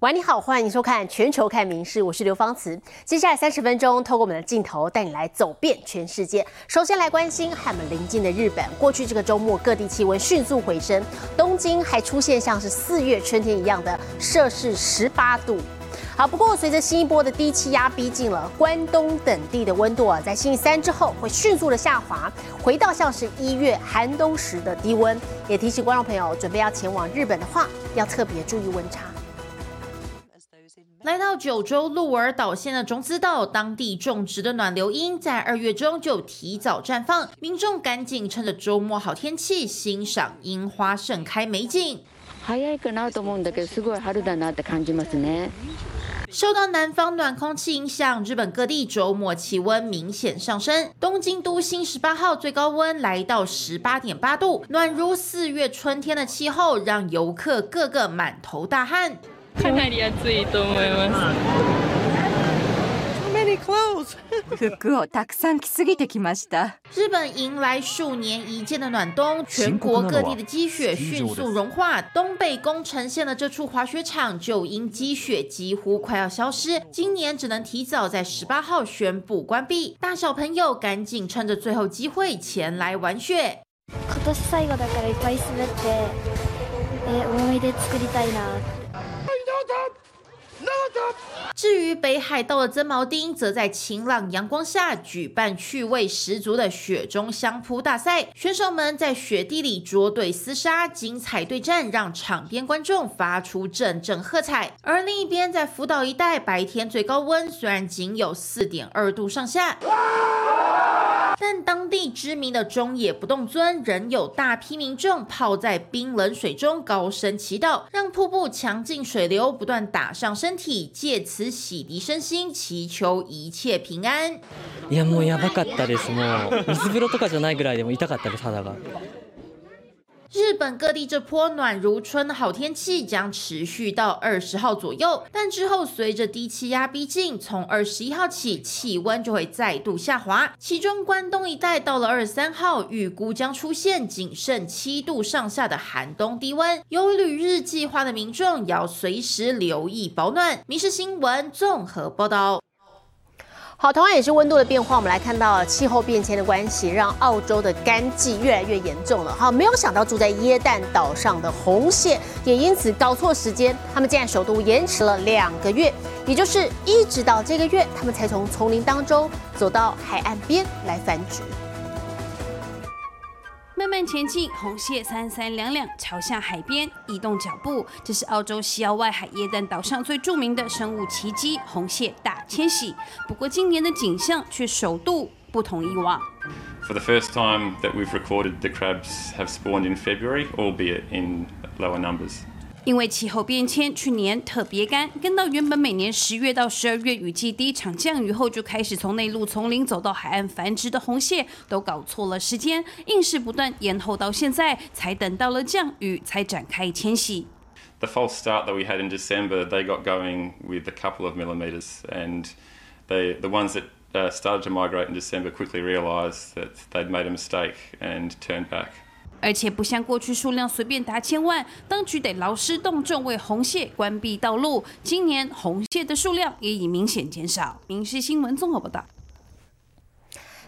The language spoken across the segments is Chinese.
喂，你好，欢迎收看《全球看名事》，我是刘芳慈。接下来三十分钟，透过我们的镜头带你来走遍全世界。首先来关心和我们邻近的日本。过去这个周末，各地气温迅速回升，东京还出现像是四月春天一样的摄氏十八度。好，不过随着新一波的低气压逼近了，关东等地的温度啊，在星期三之后会迅速的下滑，回到像是一月寒冬时的低温。也提醒观众朋友，准备要前往日本的话，要特别注意温差。来到九州鹿儿岛县的种子岛，当地种植的暖流樱在二月中就提早绽放，民众赶紧趁着周末好天气欣赏樱花盛开美景。早いかなと思うんだけど、すごい春だなって感じますね。受到南方暖空气影响，日本各地周末气温明显上升。东京都心十八号最高温来到十八点八度，暖如四月春天的气候，让游客个个满头大汗。 かなり暑いと思います。服をたくさん着すぎてきました。日本迎来数年一见的暖冬，全国各地的积雪迅速融化。东北宫城县的这处滑雪场就因积雪几乎快要消失，今年只能提早在十八号宣布关闭。大小朋友赶紧趁着最后机会前来玩雪。今年最後だからいっぱい滑って、え思い出作りたいな。 up. 至于北海道的曾毛町，则在晴朗阳光下举办趣味十足的雪中相扑大赛，选手们在雪地里捉对厮杀，精彩对战让场边观众发出阵阵喝彩。而另一边，在福岛一带，白天最高温虽然仅有四点二度上下。但当地知名的中野不动尊仍有大批民众泡在冰冷水中高声祈祷，让瀑布强劲水流不断打上身体，借此洗涤身心，祈求一切平安。いやもうやばかったです。もう水風呂とかじゃないぐらいでも痛かったです肌が。日本各地这波暖如春的好天气将持续到二十号左右，但之后随着低气压逼近，从二十一号起气温就会再度下滑。其中关东一带到了二十三号，预估将出现仅剩七度上下的寒冬低温。有旅日计划的民众要随时留意保暖。《民事新闻》综合报道。好，同样也是温度的变化，我们来看到气候变迁的关系，让澳洲的干季越来越严重了。好，没有想到住在耶诞岛上的红蟹也因此搞错时间，他们现在首都延迟了两个月，也就是一直到这个月，他们才从丛林当中走到海岸边来繁殖。慢前进，红蟹三三两两朝向海边移动脚步。这是澳洲西澳外海耶诞岛上最著名的生物奇迹——红蟹大迁徙。不过，今年的景象却首度不同以往。For the first time that we've recorded, the crabs have spawned in February, albeit in lower numbers. 因为气候变迁，去年特别干，跟到原本每年十月到十二月雨季第一场降雨后就开始从内陆丛林走到海岸繁殖的红蟹，都搞错了时间，硬是不断延后到现在，才等到了降雨才展开迁徙。The false start that we had in December, they got going with a couple of millimeters, and they the ones that started to migrate in December quickly realised that they'd made a mistake and turned back. 而且不像过去数量随便达千万，当局得劳师动众为红蟹关闭道路。今年红蟹的数量也已明显减少。民事新闻综合报道。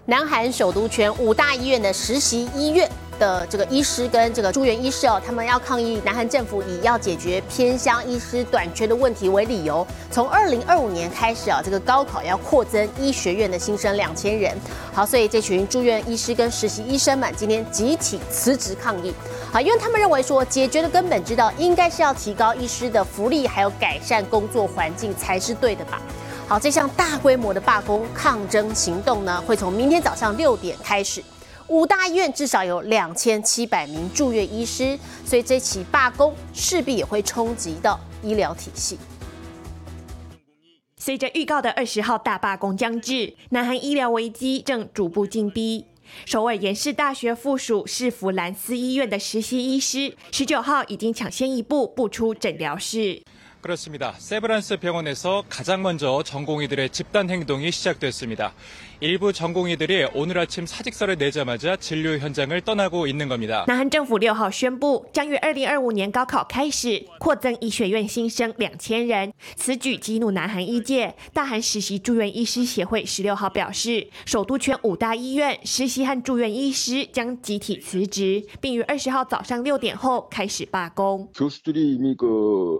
南韩首都圈五大医院的实习医院。的这个医师跟这个住院医师哦，他们要抗议南韩政府以要解决偏乡医师短缺的问题为理由，从二零二五年开始啊，这个高考要扩增医学院的新生两千人。好，所以这群住院医师跟实习医生们今天集体辞职抗议。好，因为他们认为说，解决的根本之道应该是要提高医师的福利，还有改善工作环境才是对的吧。好，这项大规模的罢工抗争行动呢，会从明天早上六点开始。五大医院至少有两千七百名住院医师，所以这起罢工势必也会冲击到医疗体系。随着预告的二十号大罢工将至，南韩医疗危机正逐步进逼。首尔延世大学附属市弗兰斯医院的实习医师，十九号已经抢先一步步出诊疗室。 그렇습니다. 세브란스 병원에서 가장 먼저 전공의들의 집단 행동이 시작됐습니다. 일부 전공의들이 오늘 아침 사직서를 내자마자 진료 현장을 떠나고 있는 겁니다. 南韩政府六号宣布，将于二零二五年高考开始扩增医学院新生两千人。此举激怒南韩医界，大韩实习住院医师协会十六号表示，首都圈五大医院实习和住院医师将集体辞职，并于二十号早上六点后开始罢工。 교수들이 이미 그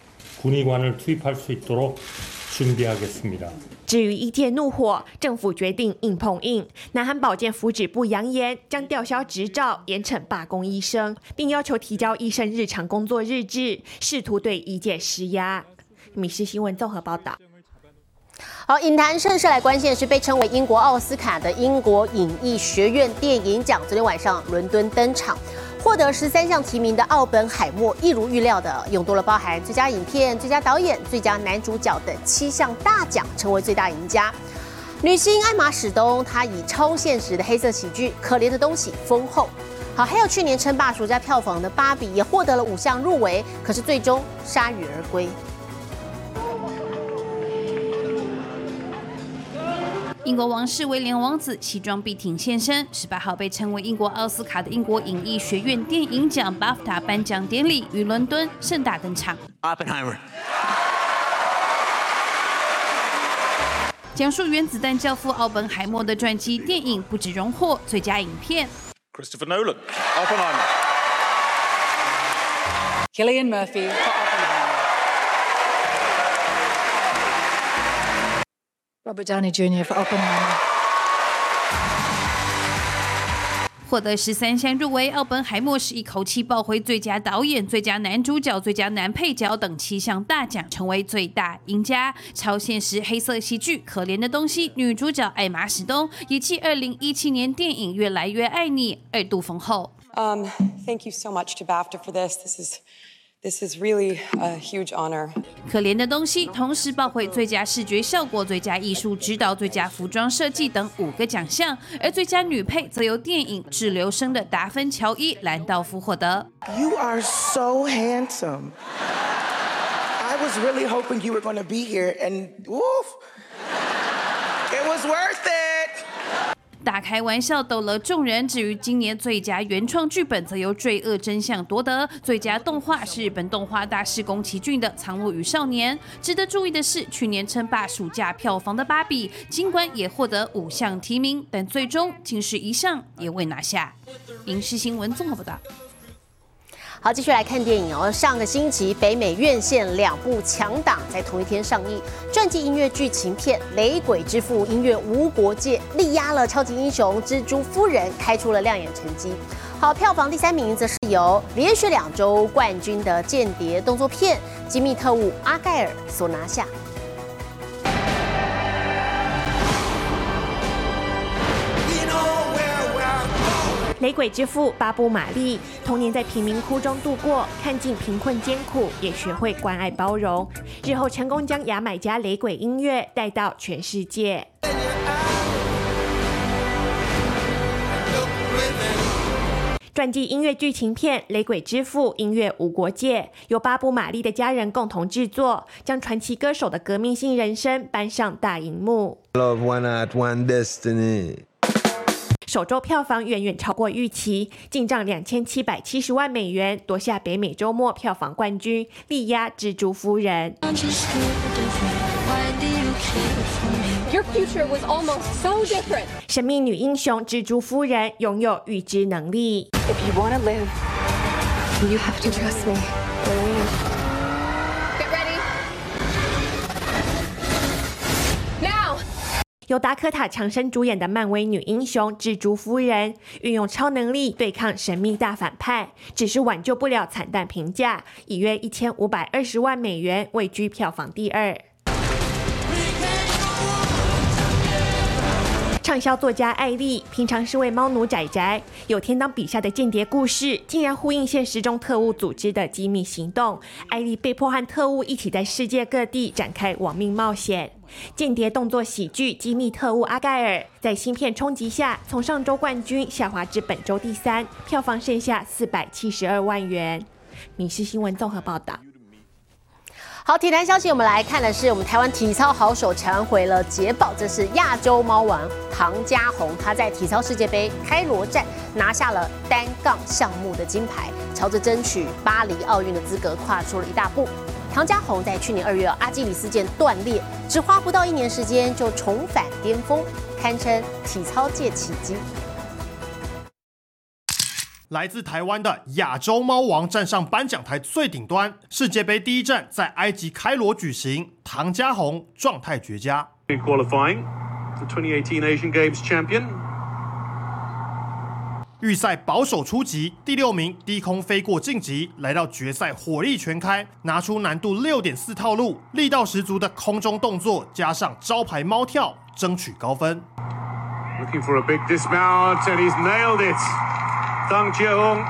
군의관을 투입할 수 있도록 준비하겠습니다. 至于医界怒火，政府决定硬碰硬。南韩保健福祉部扬言将吊销执照，严惩罢工医生，并要求提交医生日常工作日志，试图对医界施压。米氏新闻综合报道。好，影坛盛世来关键是被称为英国奥斯卡的英国影艺学院电影奖，昨天晚上伦敦登场， 获得十三项提名的奥本海默，一如预料的勇夺了包含最佳影片、最佳导演、最佳男主角等七项大奖，成为最大赢家。女星艾玛史东，她以超现实的黑色喜剧《可怜的东西》封后。好，还有去年称霸暑假票房的《芭比》也获得了五项入围，可是最终铩羽而归。英国王室威廉王子西装笔挺现身，十八号被称为英国奥斯卡的英国影艺学院电影奖 BAFTA 颁奖典礼于伦敦盛大登场。Oppenheimer. 讲述原子弹教父奥本海默的传记电影，不止荣获最佳影片，Christopher Nolan. Oppenheimer. Killian Murphy Robert Downey Jr. for Oppenheimer. 获得十三项入围。奥本海默是一口气抱回最佳导演、最佳男主角、最佳男配角等七项大奖，成为最大赢家。超现实黑色喜剧《可怜的东西》女主角艾玛史东也继二零一七年电影《越来越爱你》二度封后。Um, thank you so much to BAFTA for this. This is this is really a huge honor. 可怜的东西同时抱回最佳视觉效果、最佳艺术指导、最佳服装设计等五个奖项，而最佳女配则由电影《滞留生》的达芬乔伊·兰道夫获得。You are so handsome. I was really hoping you were going to be here, and woof, it was worth it. 大开玩笑逗乐众人。至于今年最佳原创剧本，则由《罪恶真相》夺得；最佳动画是日本动画大师宫崎骏的《藏物与少年》。值得注意的是，去年称霸暑假票房的《芭比》，尽管也获得五项提名，但最终竟是一项也未拿下。影视新闻综合报道。好，继续来看电影哦。上个星期，北美院线两部强档在同一天上映，传记音乐剧情片《雷鬼之父》音乐无国界力压了超级英雄蜘蛛夫人，开出了亮眼成绩。好，票房第三名则是由连续两周冠军的间谍动作片《机密特务阿盖尔》所拿下。雷鬼之父巴布玛丽童年在贫民窟中度过，看尽贫困艰苦，也学会关爱包容，日后成功将牙买加雷鬼音乐带到全世界。传记音乐剧情片《雷鬼之父》音乐无国界，由巴布玛丽的家人共同制作，将传奇歌手的革命性人生搬上大荧幕。首周票房远远超过预期，进账两千七百七十万美元，夺下北美周末票房冠军，力压《蜘蛛夫人》。Your future was almost so different. 神秘女英雄蜘蛛夫人拥有预知能力。If you want to live, you have to trust me. 由达科塔·强生主演的漫威女英雄蜘蛛夫人，运用超能力对抗神秘大反派，只是挽救不了惨淡评价，以约一千五百二十万美元位居票房第二。畅销作家艾丽平常是位猫奴仔仔，有天当笔下的间谍故事竟然呼应现实中特务组织的机密行动，艾丽被迫和特务一起在世界各地展开亡命冒险。间谍动作喜剧《机密特务阿盖尔》在芯片冲击下，从上周冠军下滑至本周第三，票房剩下四百七十二万元。民事新闻综合报道。好，体坛消息，我们来看的是我们台湾体操好手传回了捷报，这是亚洲猫王唐家红，他在体操世界杯开罗站拿下了单杠项目的金牌，朝着争取巴黎奥运的资格跨出了一大步。唐家红在去年二月阿基里斯腱断裂，只花不到一年时间就重返巅峰，堪称体操界奇迹。来自台湾的亚洲猫王站上颁奖台最顶端，世界杯第一站在埃及开罗举行，唐家红状态绝佳。Qualifying, the 2018 Asian Games champion. 预赛保守出击，第六名低空飞过晋级，来到决赛火力全开，拿出难度六点四套路，力道十足的空中动作，加上招牌猫跳，争取高分。Looking for a big dismount, and he's nailed it. Tang Jiahong.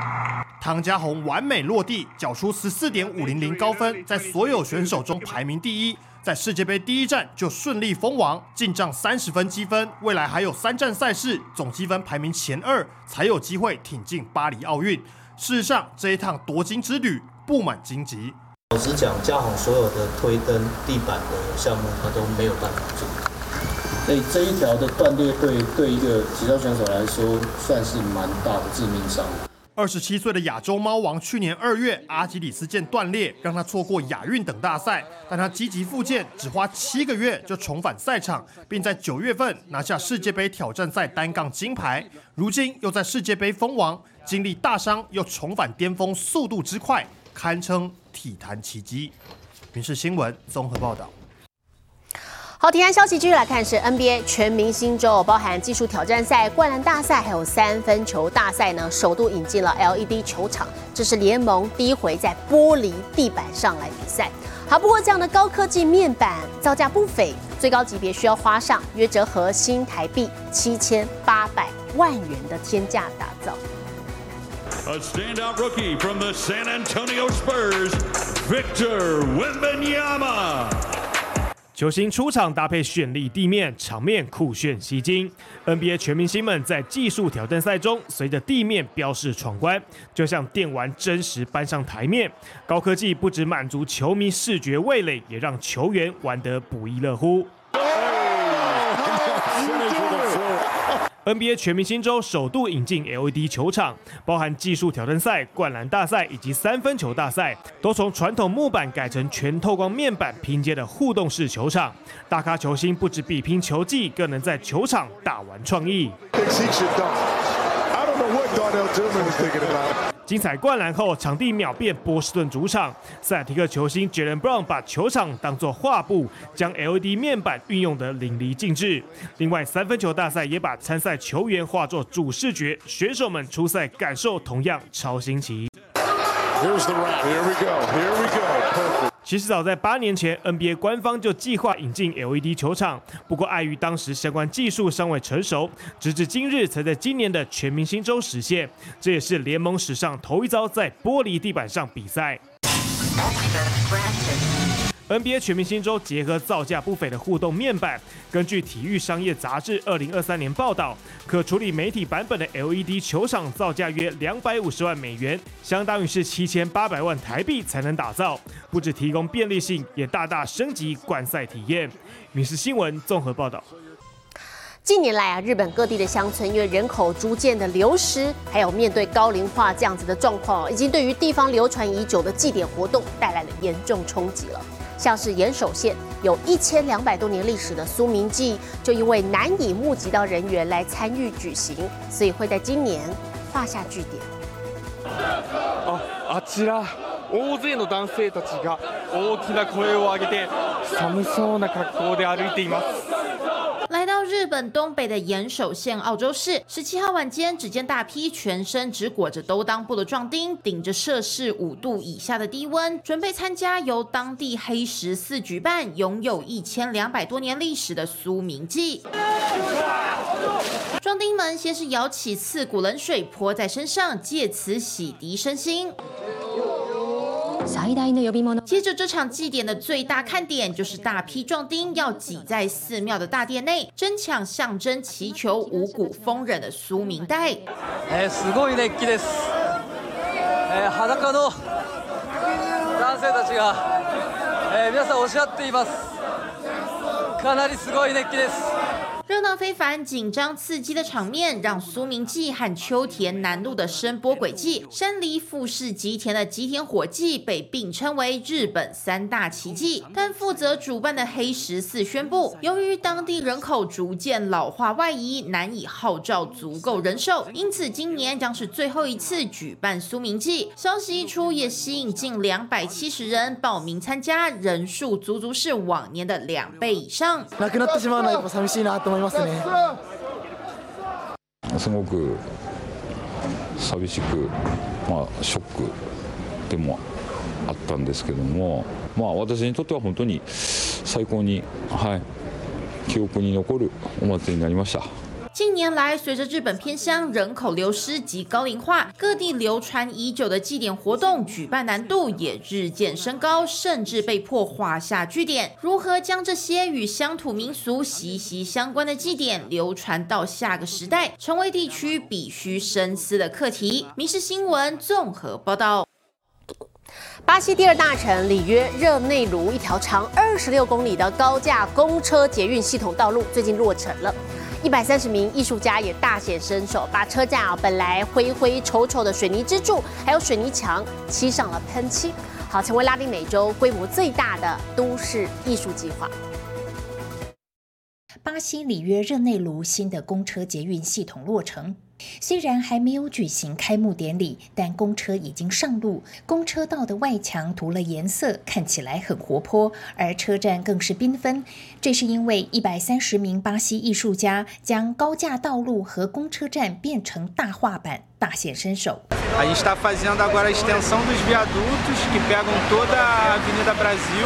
唐家红完美落地，缴出十四点五零零高分，在所有选手中排名第一。在世界杯第一站就顺利封王，进账三十分积分，未来还有三站赛事，总积分排名前二，才有机会挺进巴黎奥运。事实上，这一趟夺金之旅布满荆棘。老实讲，嘉宏所有的推灯地板的项目，他都没有办法做。所以这一条的断裂对对一个体操选手来说，算是蛮大的致命伤。二十七岁的亚洲猫王去年二月阿基里斯腱断裂，让他错过亚运等大赛。但他积极复健，只花七个月就重返赛场，并在九月份拿下世界杯挑战赛单杠金牌。如今又在世界杯封王，经历大伤又重返巅峰，速度之快，堪称体坛奇迹。民事新闻综合报道。好，提案消息继续来看是 NBA 全明星周，包含技术挑战赛、灌篮大赛，还有三分球大赛呢，首度引进了 LED 球场，这是联盟第一回在玻璃地板上来比赛。好，不过这样的高科技面板造价不菲，最高级别需要花上约折合新台币七千八百万元的天价打造。A standout rookie from the San Antonio Spurs, Victor Wembanyama. 球星出场搭配绚丽地面，场面酷炫吸睛。NBA 全明星们在技术挑战赛中，随着地面标示闯关，就像电玩真实搬上台面。高科技不止满足球迷视觉味蕾，也让球员玩得不亦乐乎。NBA 全明星周首度引进 LED 球场，包含技术挑战赛、灌篮大赛以及三分球大赛，都从传统木板改成全透光面板拼接的互动式球场。大咖球星不止比拼球技，更能在球场打玩创意。精彩灌篮后，场地秒变波士顿主场。塞尔提克球星 Jalen Brown 把球场当作画布，将 LED 面板运用得淋漓尽致。另外，三分球大赛也把参赛球员化作主视觉，选手们出赛感受同样超新奇。Here's the wrap. Here we go. Here we go. Perfect. 其实早在八年前，NBA 官方就计划引进 LED 球场，不过碍于当时相关技术尚未成熟，直至今日才在今年的全明星周实现。这也是联盟史上头一遭在玻璃地板上比赛。NBA 全明星周结合造价不菲的互动面板，根据《体育商业杂志》二零二三年报道，可处理媒体版本的 LED 球场造价约两百五十万美元，相当于是七千八百万台币才能打造。不止提供便利性，也大大升级观赛体验。民事新闻综合报道。近年来啊，日本各地的乡村因为人口逐渐的流失，还有面对高龄化这样子的状况，已经对于地方流传已久的祭典活动带来了严重冲击了。像是岩手县 有一千两百多年历史的苏明祭，就因为难以募集到人员来参与举行，所以会在今年画下句点。あ、あちら大勢の男性たちが大きな声を上げて寒そうな格好で歩いています。 日本东北的岩手县澳洲市，十七号晚间，只见大批全身只裹着兜裆布的壮丁，顶着摄氏五度以下的低温，准备参加由当地黑十四举办、拥有一千两百多年历史的苏明祭。壮丁们先是舀起刺骨冷水泼在身上，借此洗涤身心。接着，这场祭典的最大看点就是大批壮丁要挤在寺庙的大殿内，争抢象征祈求五谷丰人的苏明袋。すごい熱気です。裸の男性たちが皆さんおっしゃっています。かなりすごい熱気です。热闹非凡、紧张刺激的场面，让苏明记和秋田南路的声波轨迹、山梨富士吉田的吉田火祭被并称为日本三大奇迹。但负责主办的黑十四宣布，由于当地人口逐渐老化外移，难以号召足够人手，因此今年将是最后一次举办苏明记。消息一出，也吸引近两百七十人报名参加，人数足足是往年的两倍以上。思いますね。すごく寂しく、まあ、ショックでもあったんですけども、まあ、私にとっては本当に最高に、はい、記憶に残るお祭りになりました。近年来，随着日本偏乡人口流失及高龄化，各地流传已久的祭典活动举办难度也日渐升高，甚至被迫画下句点。如何将这些与乡土民俗息息相关的祭典流传到下个时代，成为地区必须深思的课题。民事新闻综合报道。巴西第二大城里约热内卢一条长二十六公里的高架公车捷运系统道路最近落成了。一百三十名艺术家也大显身手，把车站啊本来灰灰丑丑的水泥支柱，还有水泥墙漆上了喷漆，好成为拉丁美洲规模最大的都市艺术计划。巴西里约热内卢新的公车捷运系统落成。虽然还没有举行开幕典礼，但公车已经上路。公车道的外墙涂了颜色，看起来很活泼，而车站更是缤纷。这是因为一百三十名巴西艺术家将高架道路和公车站变成大画板，大显身手。 A gente está fazendo agora a extensão dos viadutos que pegam toda a Avenida Brasil,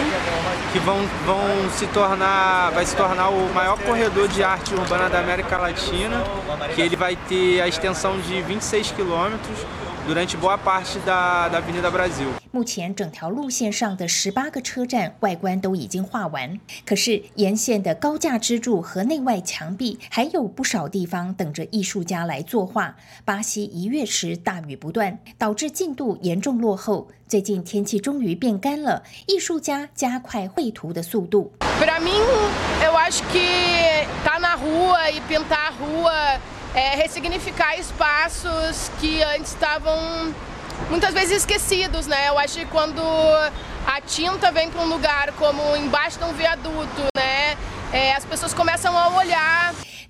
que vão, vão se tornar, vai se tornar o maior corredor de arte urbana da América Latina, que ele vai ter a extensão de 26 quilômetros durante boa parte da, da Avenida Brasil. 目前整条路线上的十八个车站外观都已经画完，可是沿线的高架支柱和内外墙壁还有不少地方等着艺术家来作画。巴西一月时大雨不断，导致进度严重落后。最近天气终于变干了，艺术家加快绘图的速度。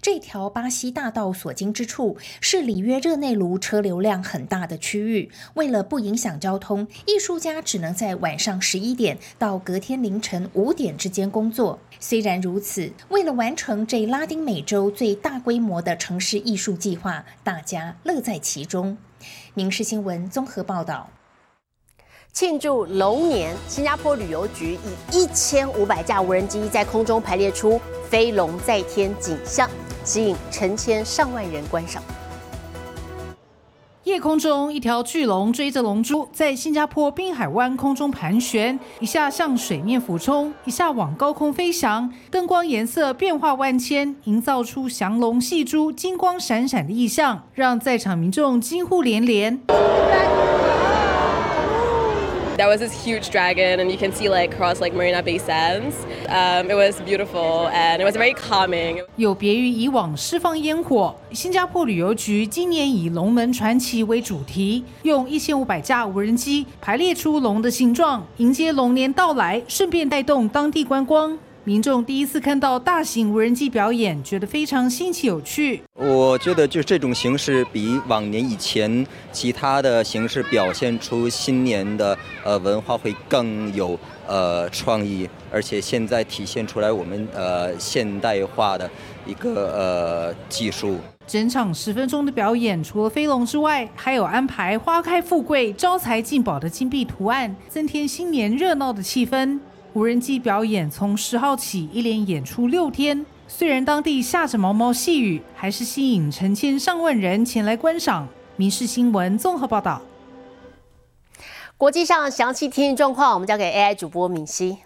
这条巴西大道所经之处是里约热内卢车流量很大的区域。为了不影响交通，艺术家只能在晚上十一点到隔天凌晨五点之间工作。虽然如此，为了完成这拉丁美洲最大规模的城市艺术计划，大家乐在其中。民事新闻综合报道。庆祝龙年，新加坡旅游局以一千五百架无人机在空中排列出“飞龙在天”景象，吸引成千上万人观赏。夜空中，一条巨龙追着龙珠，在新加坡滨海湾空中盘旋，一下向水面俯冲，一下往高空飞翔，灯光颜色变化万千，营造出降龙戏珠、金光闪闪的意象，让在场民众惊呼连连。That was this huge dragon, and you can see like across like Marina Bay Sands. Um, it was beautiful and it was very calming. 有别于以往释放烟火，新加坡旅游局今年以龙门传奇为主题，用一千五百架无人机排列出龙的形状，迎接龙年到来，顺便带动当地观光。民众第一次看到大型无人机表演，觉得非常新奇有趣。我觉得就这种形式比往年以前其他的形式表现出新年的呃文化会更有呃创意，而且现在体现出来我们呃现代化的一个呃技术。整场十分钟的表演，除了飞龙之外，还有安排花开富贵、招财进宝的金币图案，增添新年热闹的气氛。无人机表演从十号起一连演出六天，虽然当地下着毛毛细雨，还是吸引成千上万人前来观赏。民事新闻综合报道。国际上详细天气状况，我们交给 AI 主播敏熙。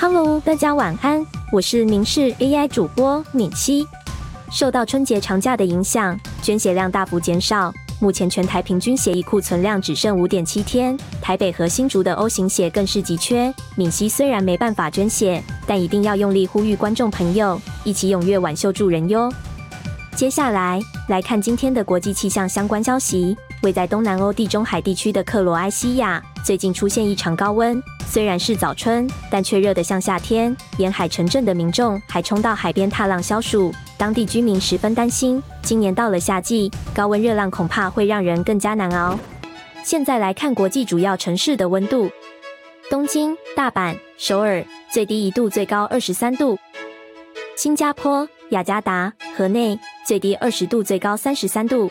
Hello，大家晚安，我是民事 AI 主播敏熙。受到春节长假的影响，捐血量大幅减少。目前全台平均血液库存量只剩五点七天，台北和新竹的 O 型血更是急缺。敏熙虽然没办法捐血，但一定要用力呼吁观众朋友一起踊跃挽救助人哟。接下来来看今天的国际气象相关消息。位在东南欧地中海地区的克罗埃西亚最近出现异常高温，虽然是早春，但却热得像夏天。沿海城镇的民众还冲到海边踏浪消暑。当地居民十分担心，今年到了夏季，高温热浪恐怕会让人更加难熬。现在来看国际主要城市的温度：东京、大阪、首尔，最低一度，最高二十三度；新加坡、雅加达、河内，最低二十度，最高三十三度；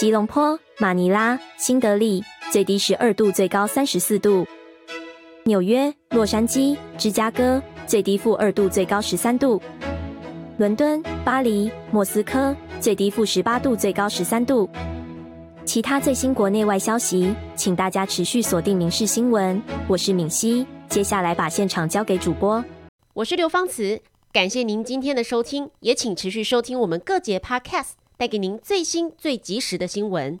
吉隆坡、马尼拉、新德里，最低十二度，最高三十四度；纽约、洛杉矶、芝加哥，最低负二度，最高十三度。伦敦、巴黎、莫斯科最低负十八度，最高十三度。其他最新国内外消息，请大家持续锁定《民事新闻》。我是敏熙，接下来把现场交给主播。我是刘芳慈，感谢您今天的收听，也请持续收听我们各节 Podcast，带给您最新最及时的新闻。